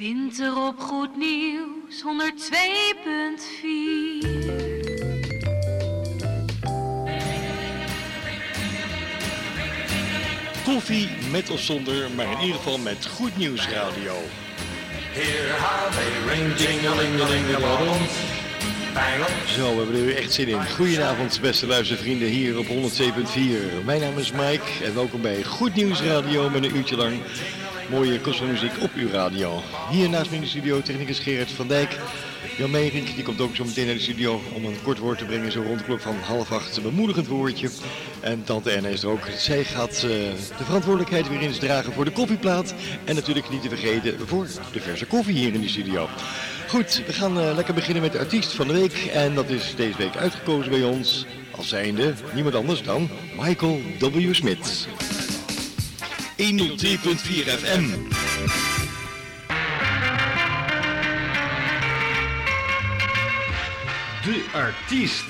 Winter op Goed Nieuws 102.4. Koffie met of zonder, maar in ieder geval met Goed Nieuws Radio. How they ring. Zo, we hebben er weer echt zin in. Goedenavond, beste luistervrienden hier op 107.4. Mijn naam is Mike en welkom bij Goed Nieuws Radio met een uurtje lang mooie muziek op uw radio. Hier naast me in de studio technicus Gerard van Dijk. Jan Meerink, die komt ook zo meteen naar de studio om een kort woord te brengen, zo rond de klok van half acht. Een bemoedigend woordje. En tante Erna is er ook. Zij gaat eh, de verantwoordelijkheid weer eens dragen voor de koffieplaat. En natuurlijk niet te vergeten voor de verse koffie hier in de studio. Goed, we gaan eh, lekker beginnen met de artiest van de week. En dat is deze week uitgekozen bij ons als zijnde niemand anders dan Michael W. Smith. 103.4 FM. De artiest.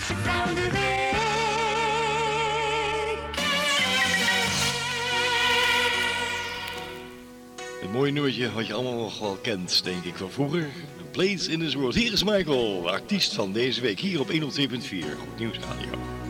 Een mooi nummertje wat je allemaal nog wel kent, denk ik, van vroeger. The Place in this World. Hier is Michael, artiest van deze week, hier op 107.4. Goed Nieuws Radio.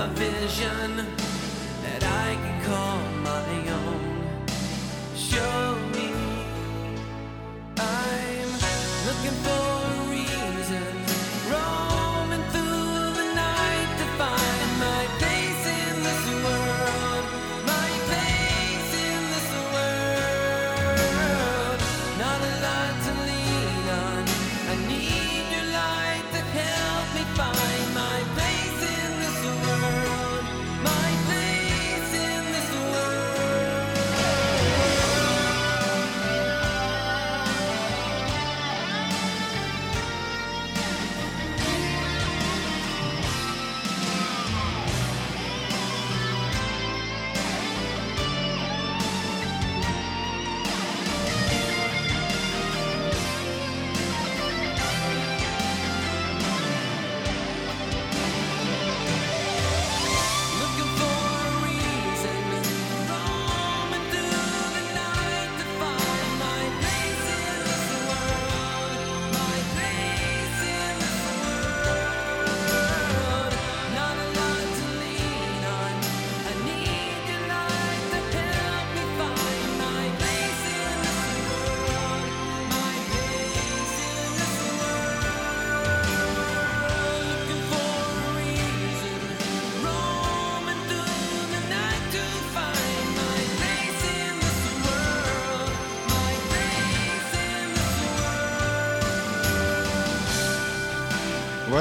a vision that I can call my own.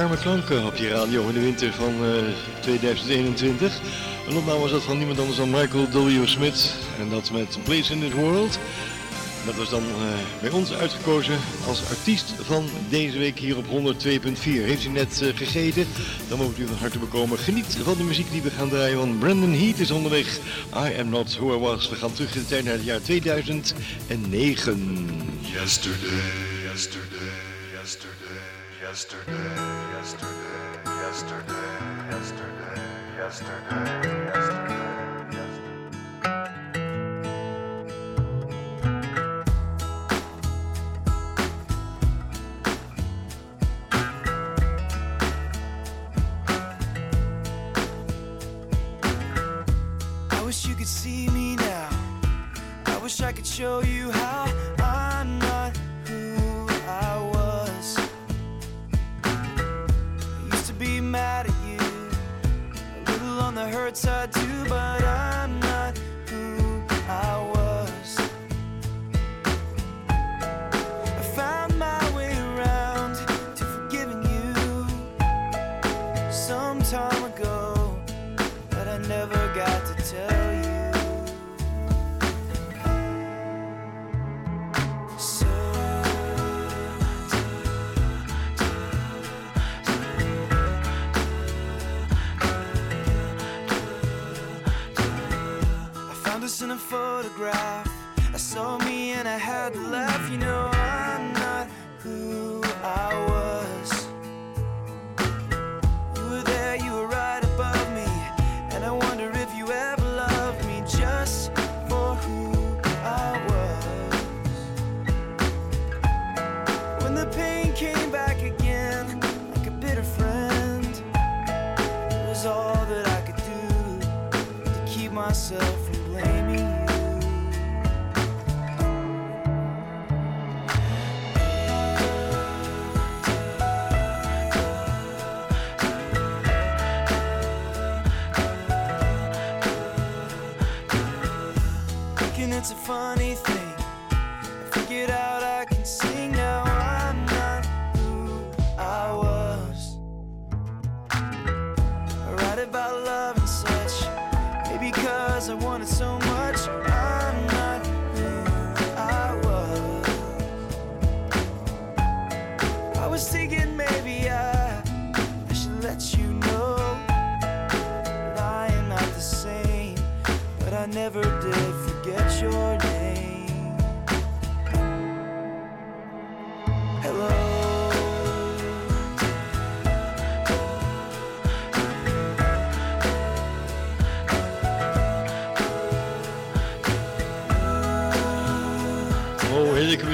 Warme klanken op je radio in de winter van uh, 2021. En opname was dat van niemand anders dan Michael W. Smith. En dat met Place in this World. Dat was dan uh, bij ons uitgekozen als artiest van deze week hier op 102.4. Heeft u net uh, gegeten? Dan moet u van harte bekomen. Geniet van de muziek die we gaan draaien, want Brandon Heat is onderweg. I am not who I was. We gaan terug in de tijd naar het jaar 2009. Yesterday, yesterday, yesterday, yesterday, yesterday, yesterday, yesterday, yesterday, yesterday.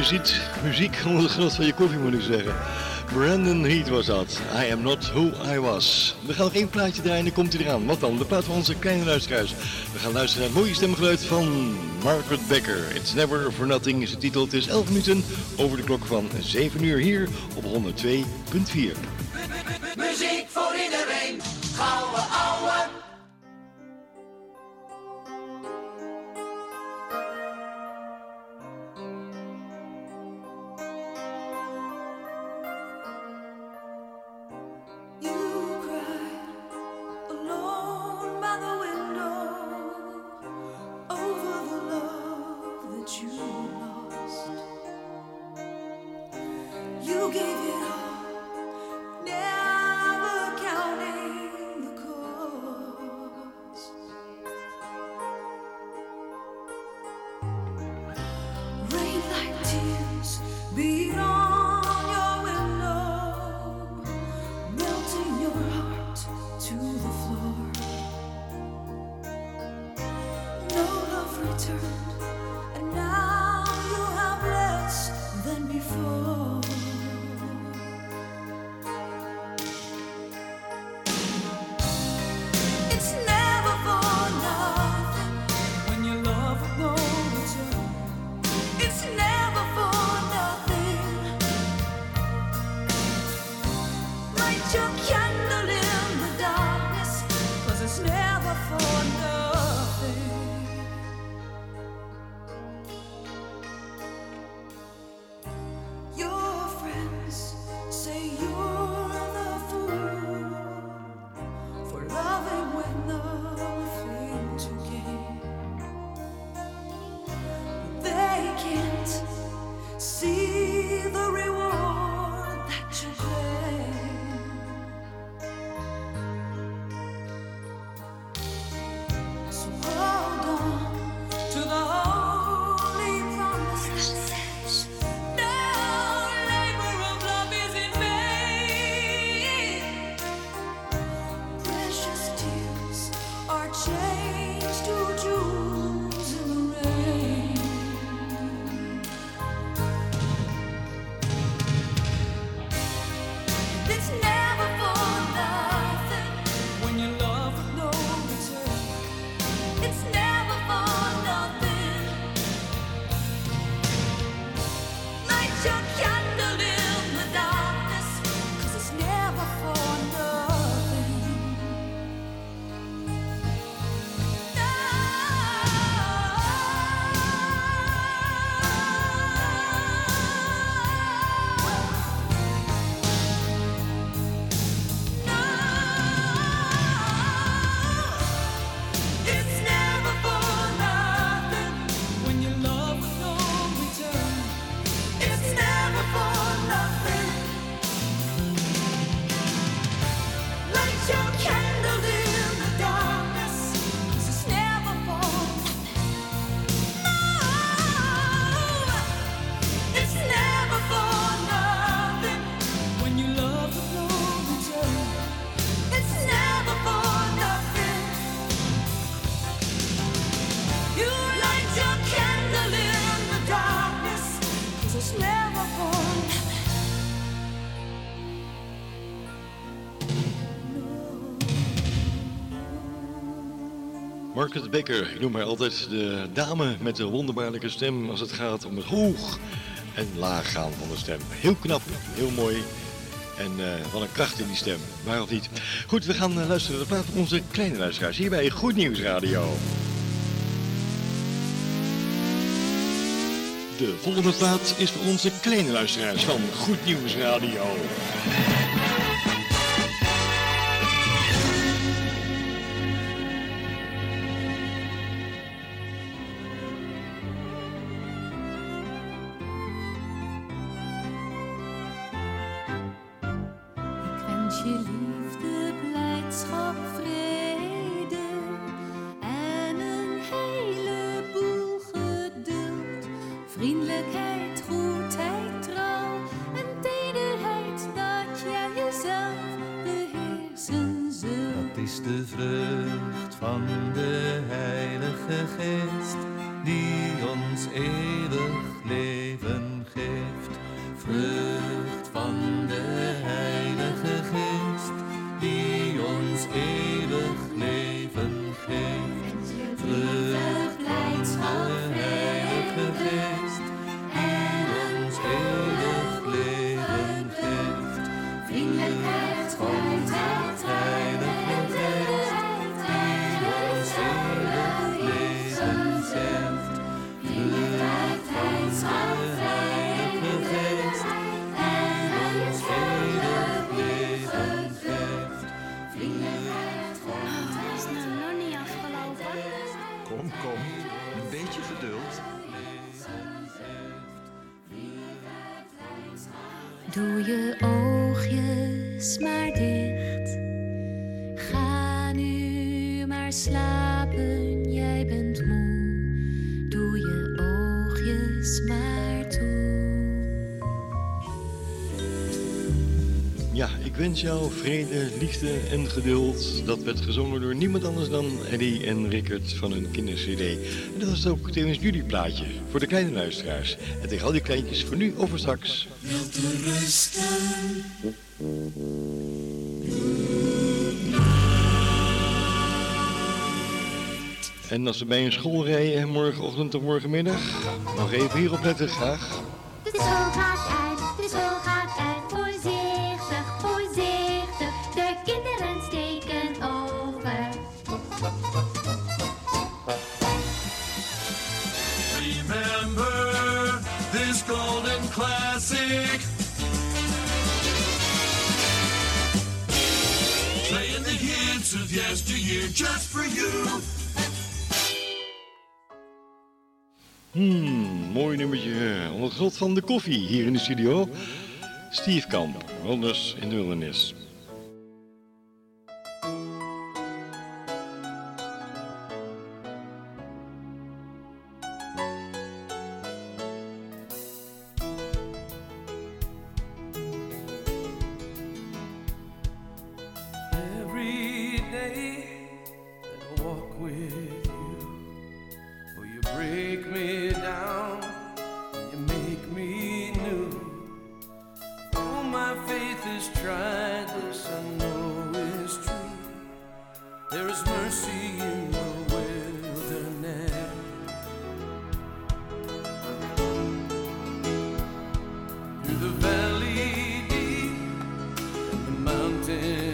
Muziek, muziek onder het genot van je koffie moet ik zeggen. Brandon Heat was dat. I am not who I was. We gaan nog één plaatje draaien en dan komt hij eraan. Wat dan? De plaat van onze kleine luisteraars. We gaan luisteren naar het mooie stemgeluid van Margaret Becker. It's Never For Nothing is de titel. Het is 11 minuten over de klok van 7 uur hier op 102.4. Margaret ik noem haar altijd de dame met de wonderbaarlijke stem als het gaat om het hoog en laag gaan van de stem. Heel knap, heel mooi en eh, wat een kracht in die stem, waarom niet? Goed, we gaan eh, luisteren naar de plaat van onze kleine luisteraars hier bij Goed Nieuws Radio. De volgende plaat is voor onze kleine luisteraars van Goed Nieuws Radio. Ja, ik wens jou vrede, liefde en geduld. Dat werd gezongen door niemand anders dan Eddie en Rickert van hun kindercd. En dat was ook tevens jullie plaatje, voor de kleine luisteraars. En tegen al die kleintjes voor nu over straks. En als ze bij een school rijden, morgenochtend of morgenmiddag, nog even hierop letten graag. De school just for you. Hmm, mooi nummertje onder genot van de koffie hier in de studio. Steve Kamp, Wonders in de Wildernis. The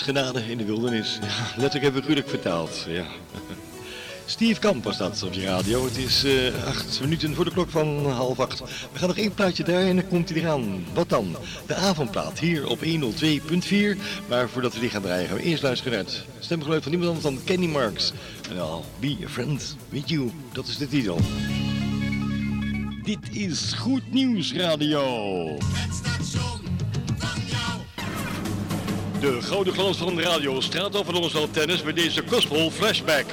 genade in de wildernis. Ja, letterlijk even gruwelijk vertaald. Ja. Steve Kamp was dat op je radio. Het is eh, acht minuten voor de klok van half acht. We gaan nog één plaatje draaien en dan komt hij eraan. Wat dan? De avondplaat hier op 102.4. Maar voordat we die gaan draaien gaan we eerst luisteren naar het stemgeluid van niemand anders dan Kenny Marks. En I'll be a friend with you. Dat is de titel. Dit is Goed Nieuws Radio. De gouden glans van de radio straalt over ons al tennis bij deze gospel flashback.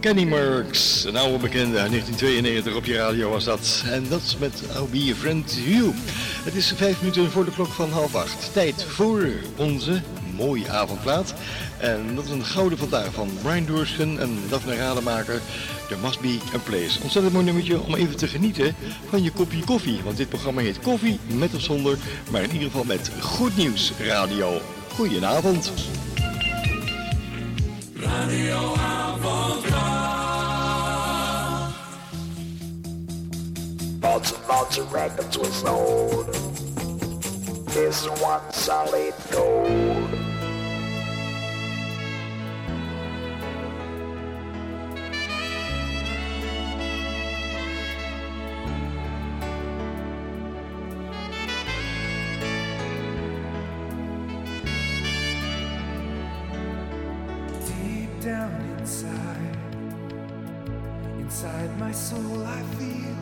Kenny Merckx, een oude bekende, 1992 op je radio was dat. En dat is met I'll Be Your Friend You. Het is vijf minuten voor de klok van half acht. Tijd voor onze mooie avondplaat. En dat is een gouden vandaag van Brian Doorsken en Daphne Rademaker. There Must Be A Place. Ontzettend mooi nummertje om even te genieten van je kopje koffie. Want dit programma heet Koffie, met of zonder. Maar in ieder geval met Goed Nieuws Radio. Goedenavond. Radio about to ride the twist old. This one solid gold. Deep down inside. Inside my soul, I feel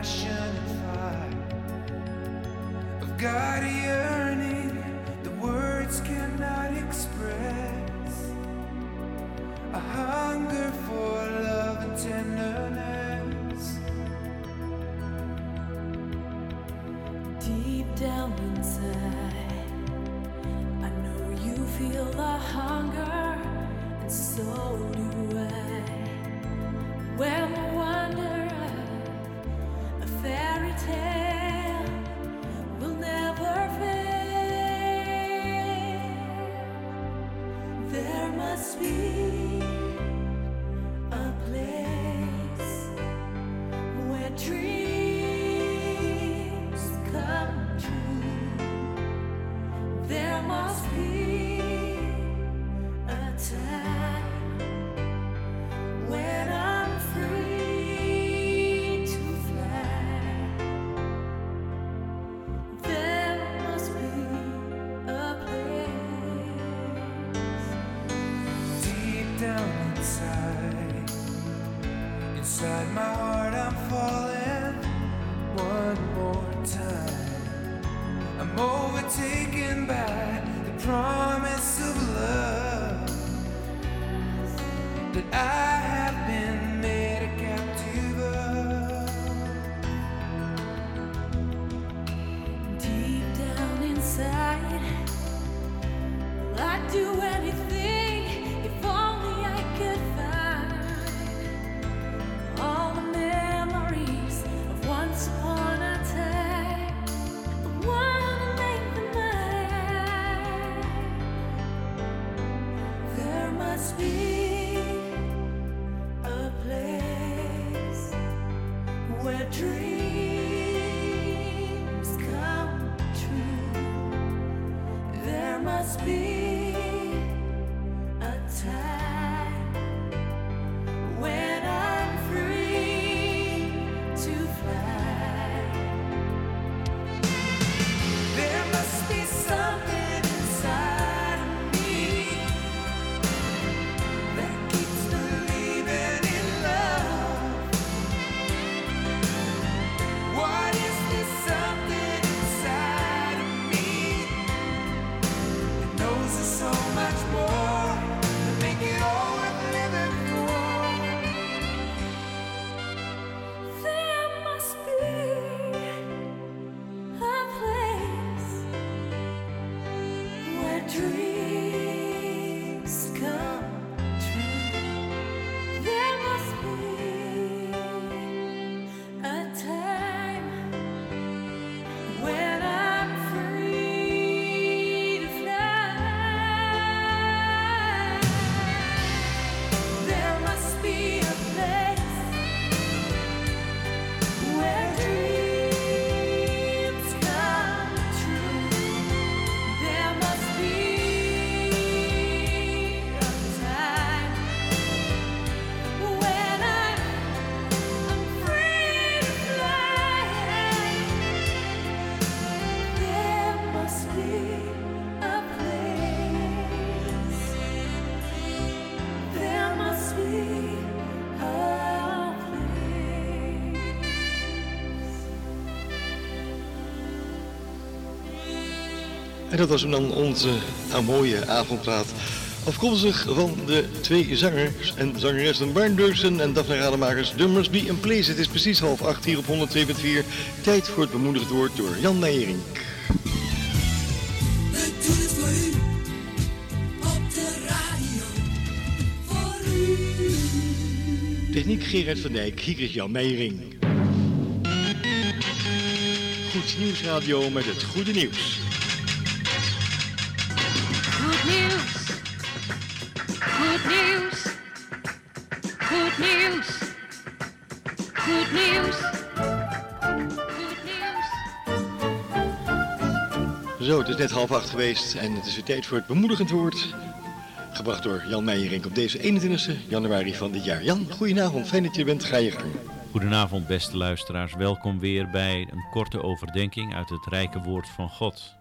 passion. do anything. Dat was dan onze mooie avondpraat. Afkomstig van de twee zangers en zangeressen Barn Dursen en Daphne Rademakers Dummers Be in Place. Het is precies half acht hier op 102.4. Tijd voor het bemoedigd woord door Jan Meijering. Techniek Gerard van Dijk, hier is Jan Meijering. Goed Nieuwsradio met het goede nieuws. Het is net half acht geweest en het is weer tijd voor het bemoedigend woord. Gebracht door Jan Meijering op deze 21 januari van dit jaar. Jan, goedenavond, fijn dat je bent. Ga je gang. Goedenavond, beste luisteraars. Welkom weer bij een korte overdenking uit het rijke woord van God.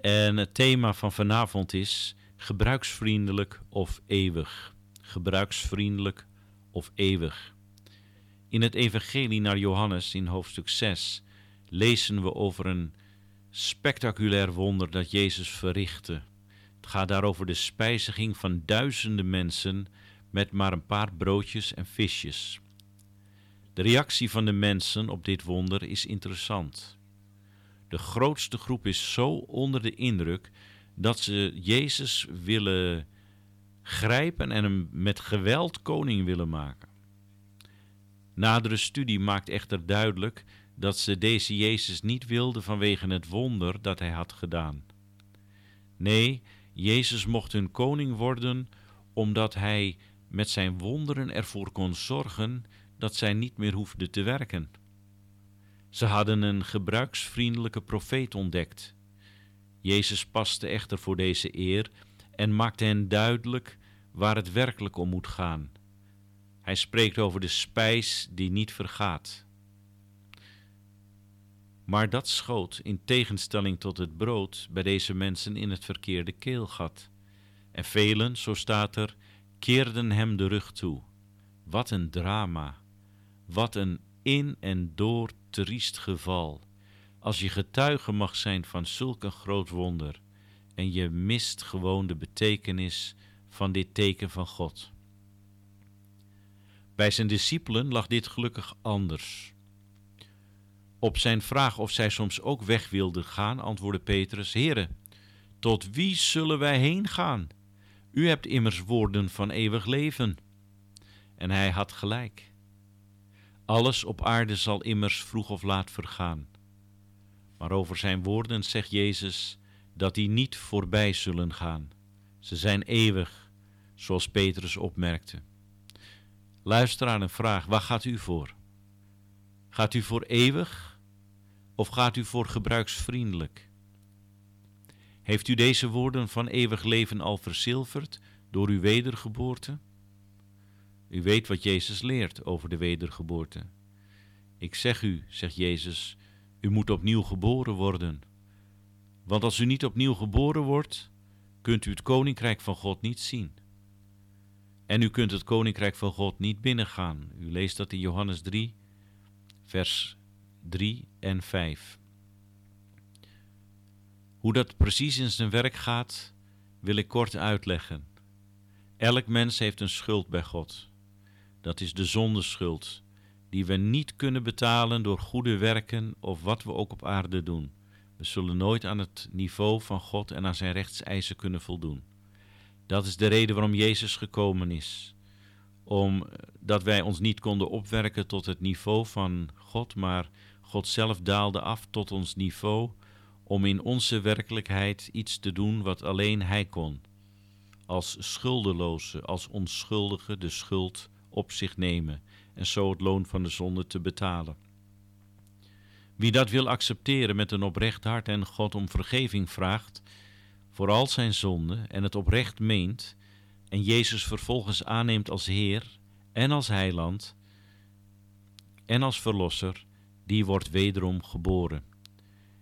En het thema van vanavond is gebruiksvriendelijk of eeuwig. Gebruiksvriendelijk of eeuwig. In het Evangelie naar Johannes in hoofdstuk 6 lezen we over een spectaculair wonder dat Jezus verrichtte. Het gaat daarover de spijziging van duizenden mensen met maar een paar broodjes en visjes. De reactie van de mensen op dit wonder is interessant. De grootste groep is zo onder de indruk dat ze Jezus willen grijpen en hem met geweld koning willen maken. Nadere studie maakt echter duidelijk dat ze deze Jezus niet wilden vanwege het wonder dat hij had gedaan. Nee, Jezus mocht hun koning worden omdat hij met zijn wonderen ervoor kon zorgen dat zij niet meer hoefden te werken. Ze hadden een gebruiksvriendelijke profeet ontdekt. Jezus paste echter voor deze eer en maakte hen duidelijk waar het werkelijk om moet gaan. Hij spreekt over de spijs die niet vergaat. Maar dat schoot, in tegenstelling tot het brood, bij deze mensen in het verkeerde keelgat. En velen, zo staat er, keerden hem de rug toe. Wat een drama! Wat een in en door triest geval. Als je getuige mag zijn van zulk een groot wonder en je mist gewoon de betekenis van dit teken van God. Bij zijn discipelen lag dit gelukkig anders. Op zijn vraag of zij soms ook weg wilden gaan, antwoordde Petrus: Heere, tot wie zullen wij heen gaan? U hebt immers woorden van eeuwig leven. En hij had gelijk. Alles op aarde zal immers vroeg of laat vergaan. Maar over zijn woorden zegt Jezus dat die niet voorbij zullen gaan. Ze zijn eeuwig, zoals Petrus opmerkte. Luister aan een vraag, waar gaat u voor? Gaat u voor eeuwig of gaat u voor gebruiksvriendelijk? Heeft u deze woorden van eeuwig leven al verzilverd door uw wedergeboorte? U weet wat Jezus leert over de wedergeboorte. Ik zeg u, zegt Jezus, u moet opnieuw geboren worden. Want als u niet opnieuw geboren wordt, kunt u het koninkrijk van God niet zien. En u kunt het koninkrijk van God niet binnengaan. U leest dat in Johannes 3, vers 3 en 5. Hoe dat precies in zijn werk gaat, wil ik kort uitleggen. Elk mens heeft een schuld bij God. Dat is de zondeschuld, die we niet kunnen betalen door goede werken of wat we ook op aarde doen. We zullen nooit aan het niveau van God en aan zijn rechtseisen kunnen voldoen. Dat is de reden waarom Jezus gekomen is. Omdat wij ons niet konden opwerken tot het niveau van God, maar God zelf daalde af tot ons niveau om in onze werkelijkheid iets te doen wat alleen Hij kon. Als schuldeloze, als onschuldige de schuld op zich nemen en zo het loon van de zonde te betalen. Wie dat wil accepteren met een oprecht hart en God om vergeving vraagt voor al zijn zonden en het oprecht meent en Jezus vervolgens aanneemt als Heer en als Heiland en als Verlosser, die wordt wederom geboren.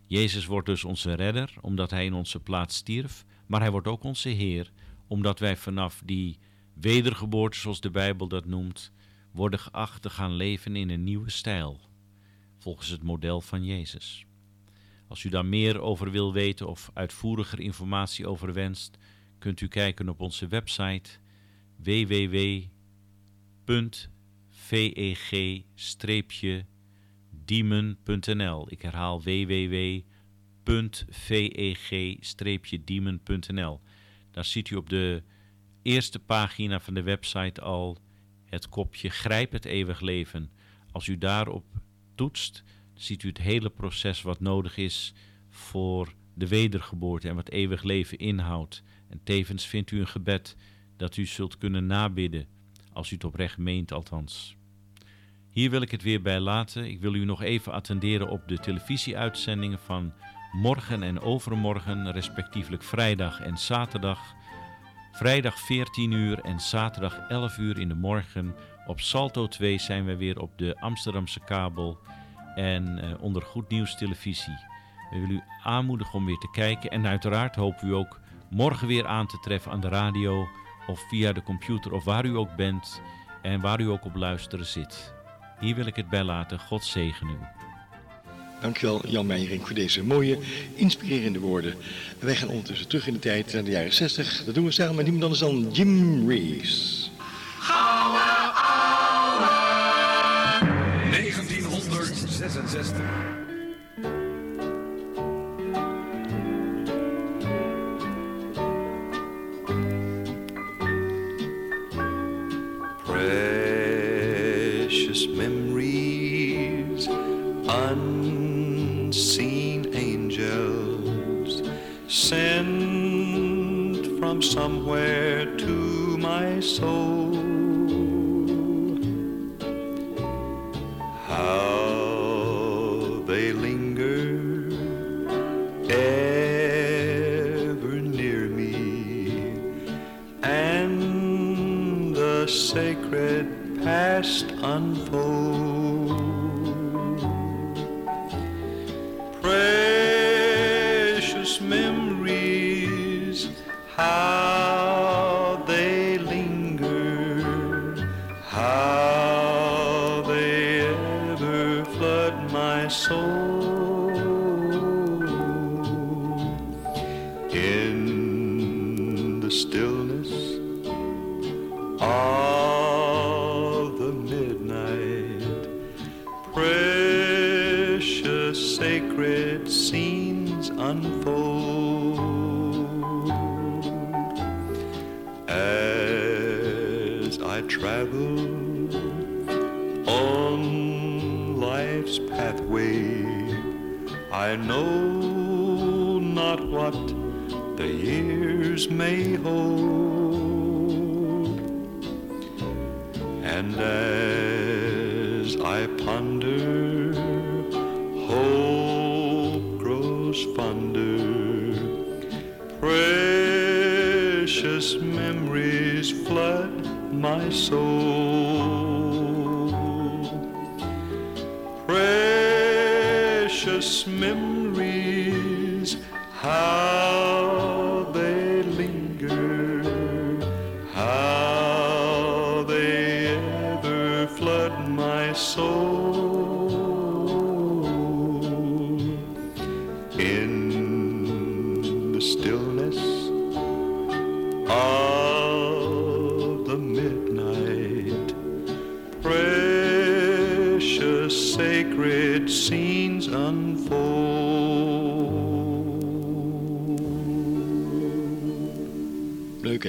Jezus wordt dus onze redder omdat Hij in onze plaats stierf, maar Hij wordt ook onze Heer omdat wij vanaf die wedergeboorte, zoals de Bijbel dat noemt, worden geacht te gaan leven in een nieuwe stijl, volgens het model van Jezus. Als u daar meer over wil weten of uitvoeriger informatie over wenst, kunt u kijken op onze website www.veg-diemen.nl. Ik herhaal www.veg-diemen.nl. Daar ziet u op de eerste pagina van de website al het kopje Grijp het eeuwig leven. Als u daarop toetst, ziet u het hele proces wat nodig is voor de wedergeboorte en wat eeuwig leven inhoudt. En tevens vindt u een gebed dat u zult kunnen nabidden, als u het oprecht meent althans. Hier wil ik het weer bij laten. Ik wil u nog even attenderen op de televisieuitzendingen van morgen en overmorgen, respectievelijk vrijdag en zaterdag. Vrijdag 14 uur en zaterdag 11 uur in de morgen. Op Salto 2 zijn we weer op de Amsterdamse kabel en eh, onder Goed Nieuws Televisie. We willen u aanmoedigen om weer te kijken en uiteraard hopen we ook morgen weer aan te treffen aan de radio of via de computer of waar u ook bent en waar u ook op luisteren zit. Hier wil ik het bij laten. God zegen u. Dankjewel Jan Meijering voor deze mooie, inspirerende woorden. En wij gaan ondertussen terug in de tijd naar de jaren 60. Dat doen we samen met niemand anders dan Jim Reeves. 1966. Soul.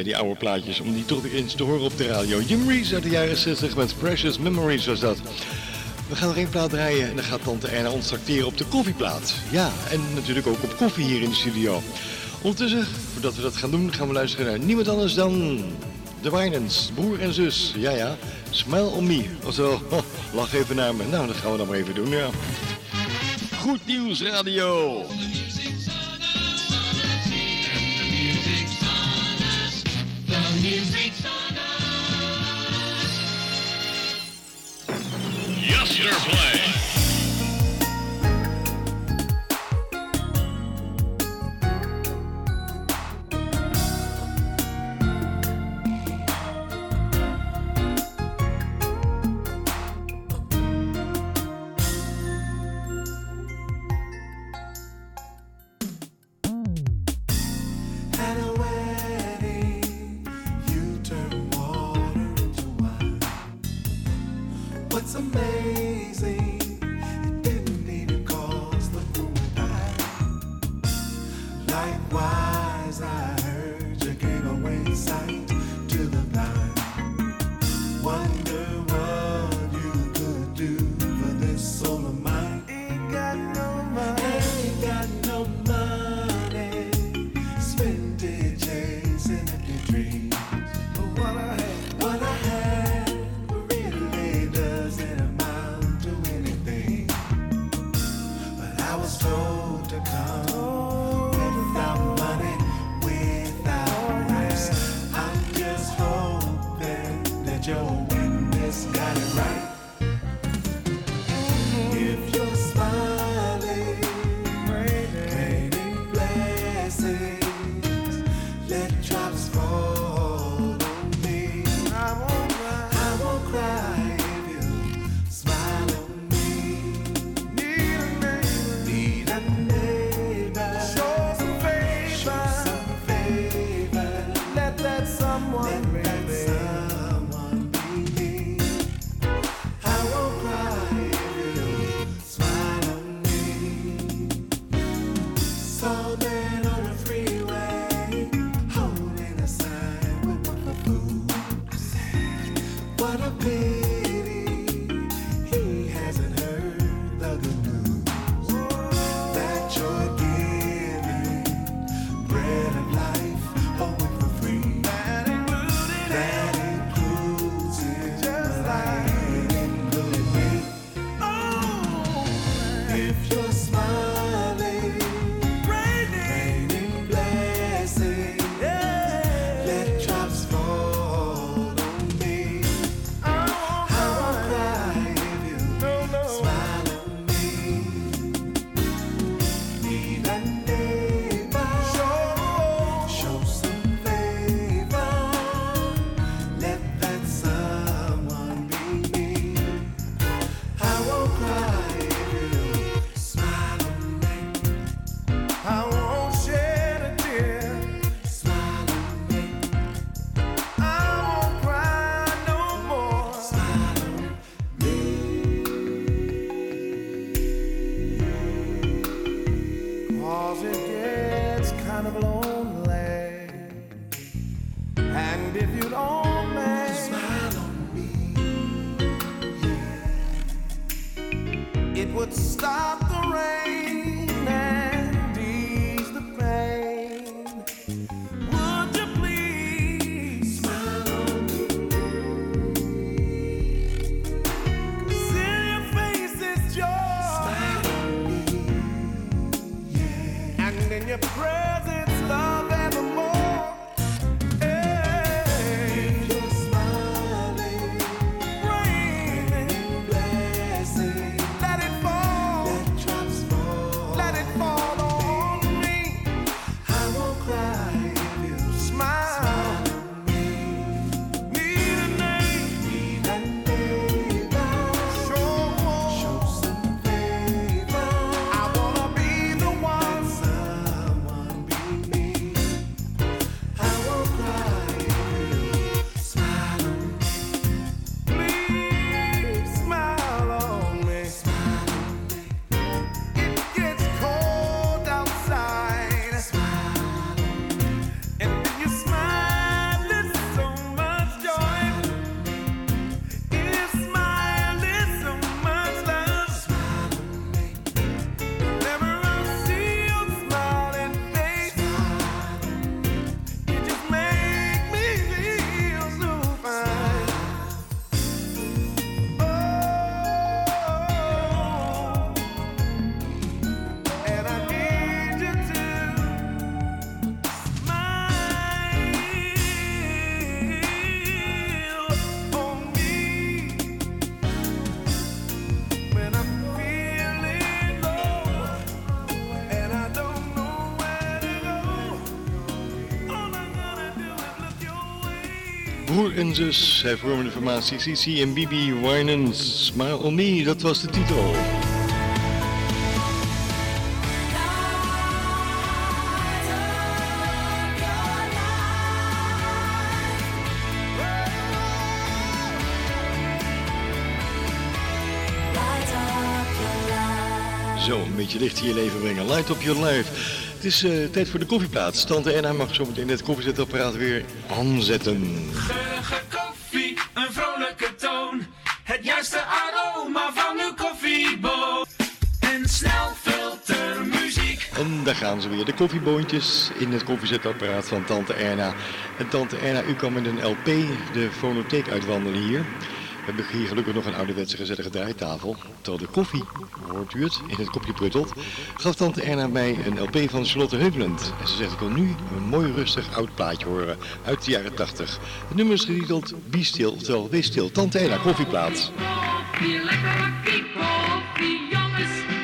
Die oude plaatjes, om die toch weer eens te horen op de radio. Jim Reeves uit de jaren 60 met Precious Memories was dat. We gaan nog één plaat draaien en dan gaat tante Erna ons tracteren op de koffieplaat. Ja, en natuurlijk ook op koffie hier in de studio. Ondertussen, voordat we dat gaan doen, gaan we luisteren naar niemand anders dan de Winans, broer en zus. Ja, ja, smile on me. Oftewel, lach even naar me. Nou, dat gaan we dan maar even doen, ja. Goed nieuws radio. play. Zus, zij vormen de formatie CC en BB Winans. Smile on Me, dat was de titel. Zo, een beetje licht in je leven brengen. Light up your life. Het is eh, tijd voor de koffieplaats. Tante Enna mag zo meteen het koffiezetapparaat weer aanzetten. Ze weer, de koffieboontjes in het koffiezetapparaat van Tante Erna. En Tante Erna, u kan met een LP de fonotheek uitwandelen hier. We hebben hier gelukkig nog een ouderwetse gezellige draaitafel. Terwijl de koffie, hoort u het, in het kopje pruttelt, gaf Tante Erna mij een LP van Charlotte Heuvelend. En ze zegt, ik wil nu een mooi rustig oud plaatje horen uit de jaren 80. Het nummer is getiteld Be Stil, oftewel Wees Stil. Tante Erna, koffieplaats. Koffie, lekker koffie, jongens,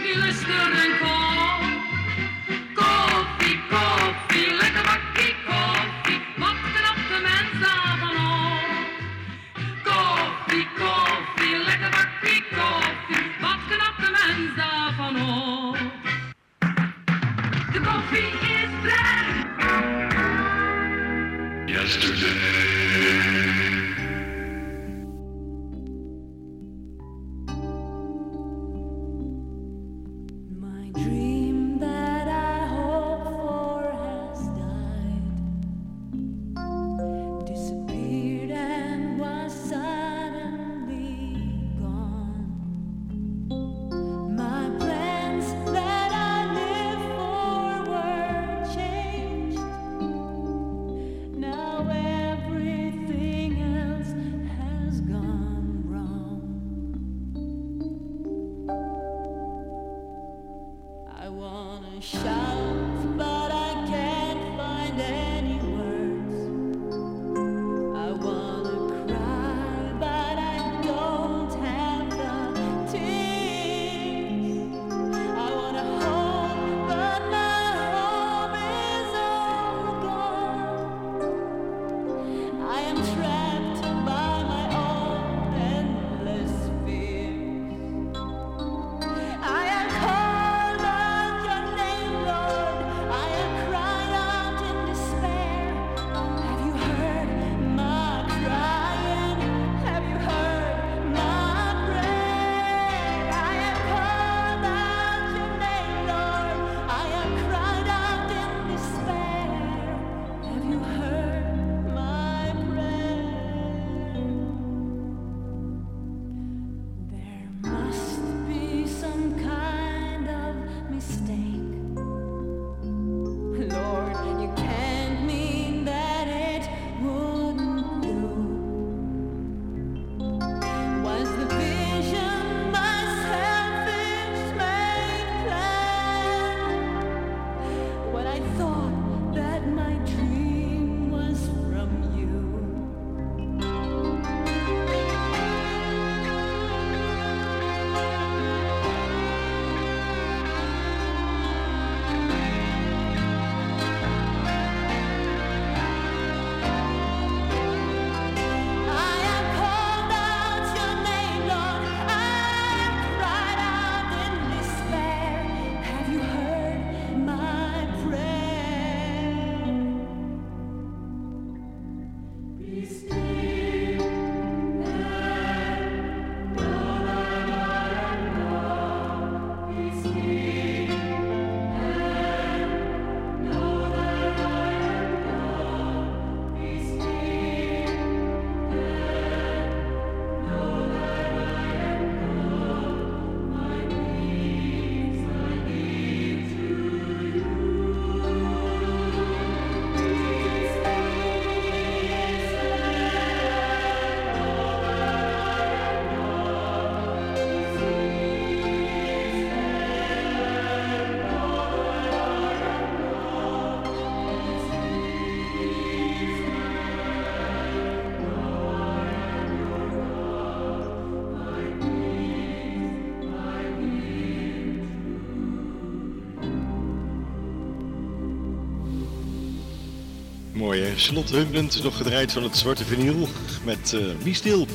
Mooi hè, Charlotte Hunkland is nog gedraaid van het zwarte vinyl met uh, Wie Stil.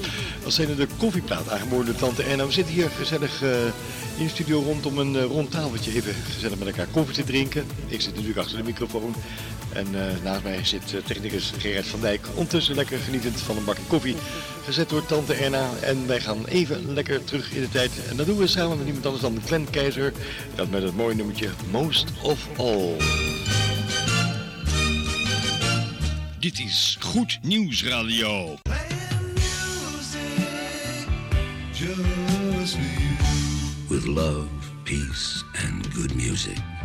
Als zijn de koffieplaat aangeboden door Tante Erna. We zitten hier gezellig uh, in de studio rondom een uh, rond tafeltje even gezellig met elkaar koffie te drinken. Ik zit natuurlijk achter de microfoon en naast mij zit technicus Gerard van Dijk. Ondertussen lekker genietend van een bakje koffie, gezet door Tante Erna. En wij gaan even lekker terug in de tijd. En dat doen we samen met iemand anders dan Glenn Keizer. Dat met het mooie nummertje Most of All. Dit is Goed Nieuws Radio. With love, peace and good music.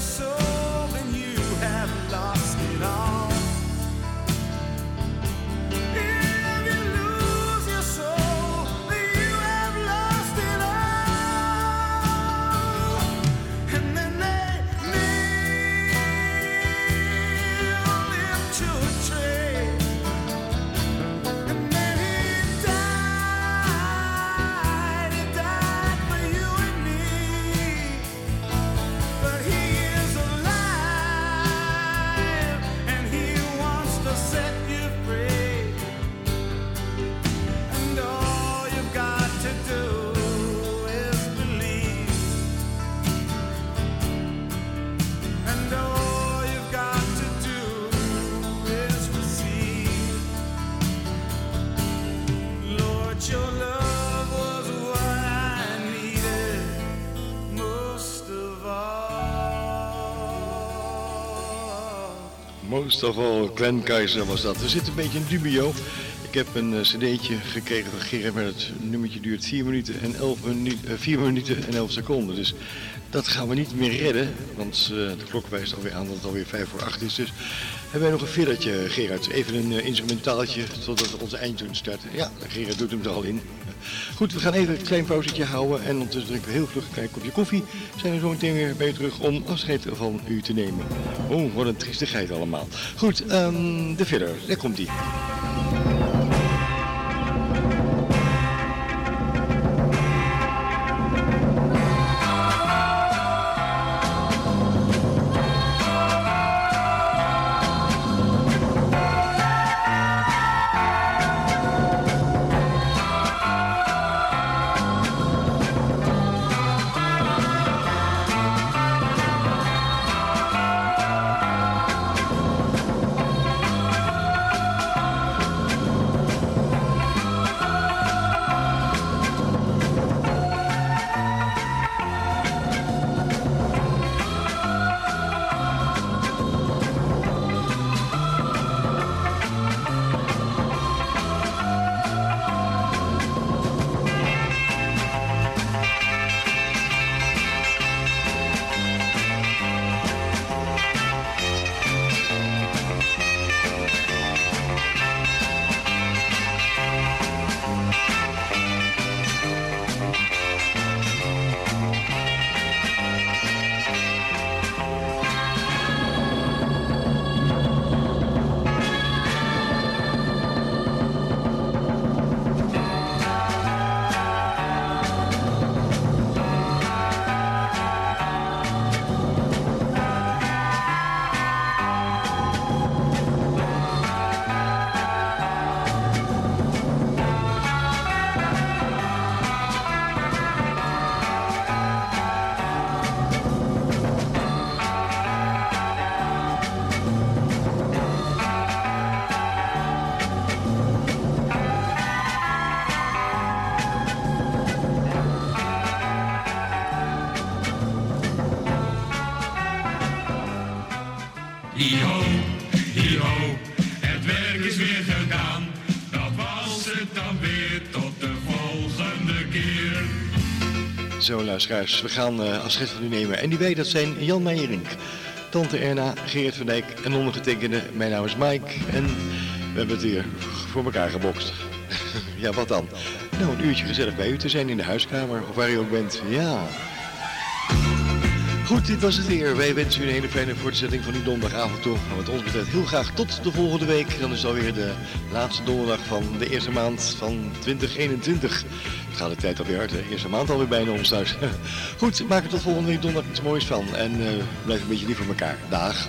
Most all, Glenn Keizer was dat. We zitten een beetje in dubio. Ik heb een uh, cd'tje gekregen van Gerard, maar het nummertje duurt 4 minuten en 11 minuten, uh, 4 minuten en 11 seconden. Dus dat gaan we niet meer redden, want uh, de klok wijst alweer aan dat het alweer 5 voor 8 is. Dus hebben wij nog een fillertje, Gerard. Even een uh, instrumentaaltje totdat onze eindtoon start. Ja, Gerard doet hem er al in. Goed, we gaan even een klein pauzetje houden en ondertussen drinken we heel vlug een klein kopje koffie. Zijn we zo meteen weer bij terug om afscheid van u te nemen. Oh, wat een triestigheid allemaal. Goed, um, de filler, daar komt ie. Zo luisteraars, we gaan uh, afscheid van u nemen. En die wij, dat zijn Jan Meijerink, Tante Erna, Gerrit van Dijk en ondergetekende. Mijn naam is Mike en we hebben het hier voor elkaar gebokst. ja, wat dan? Nou, een uurtje gezellig bij u te zijn in de huiskamer of waar u ook bent. Ja. Goed, dit was het weer. Wij wensen u een hele fijne voortzetting van die donderdagavond toe. Wat ons betreft heel graag tot de volgende week. Dan is alweer de laatste donderdag van de eerste maand van 2021. Het de tijd alweer hard, hè? Eerste maand alweer bijna ons thuis. Goed, maak er tot volgende week donderdag iets moois van. En uh, blijf een beetje lief voor elkaar. Dag.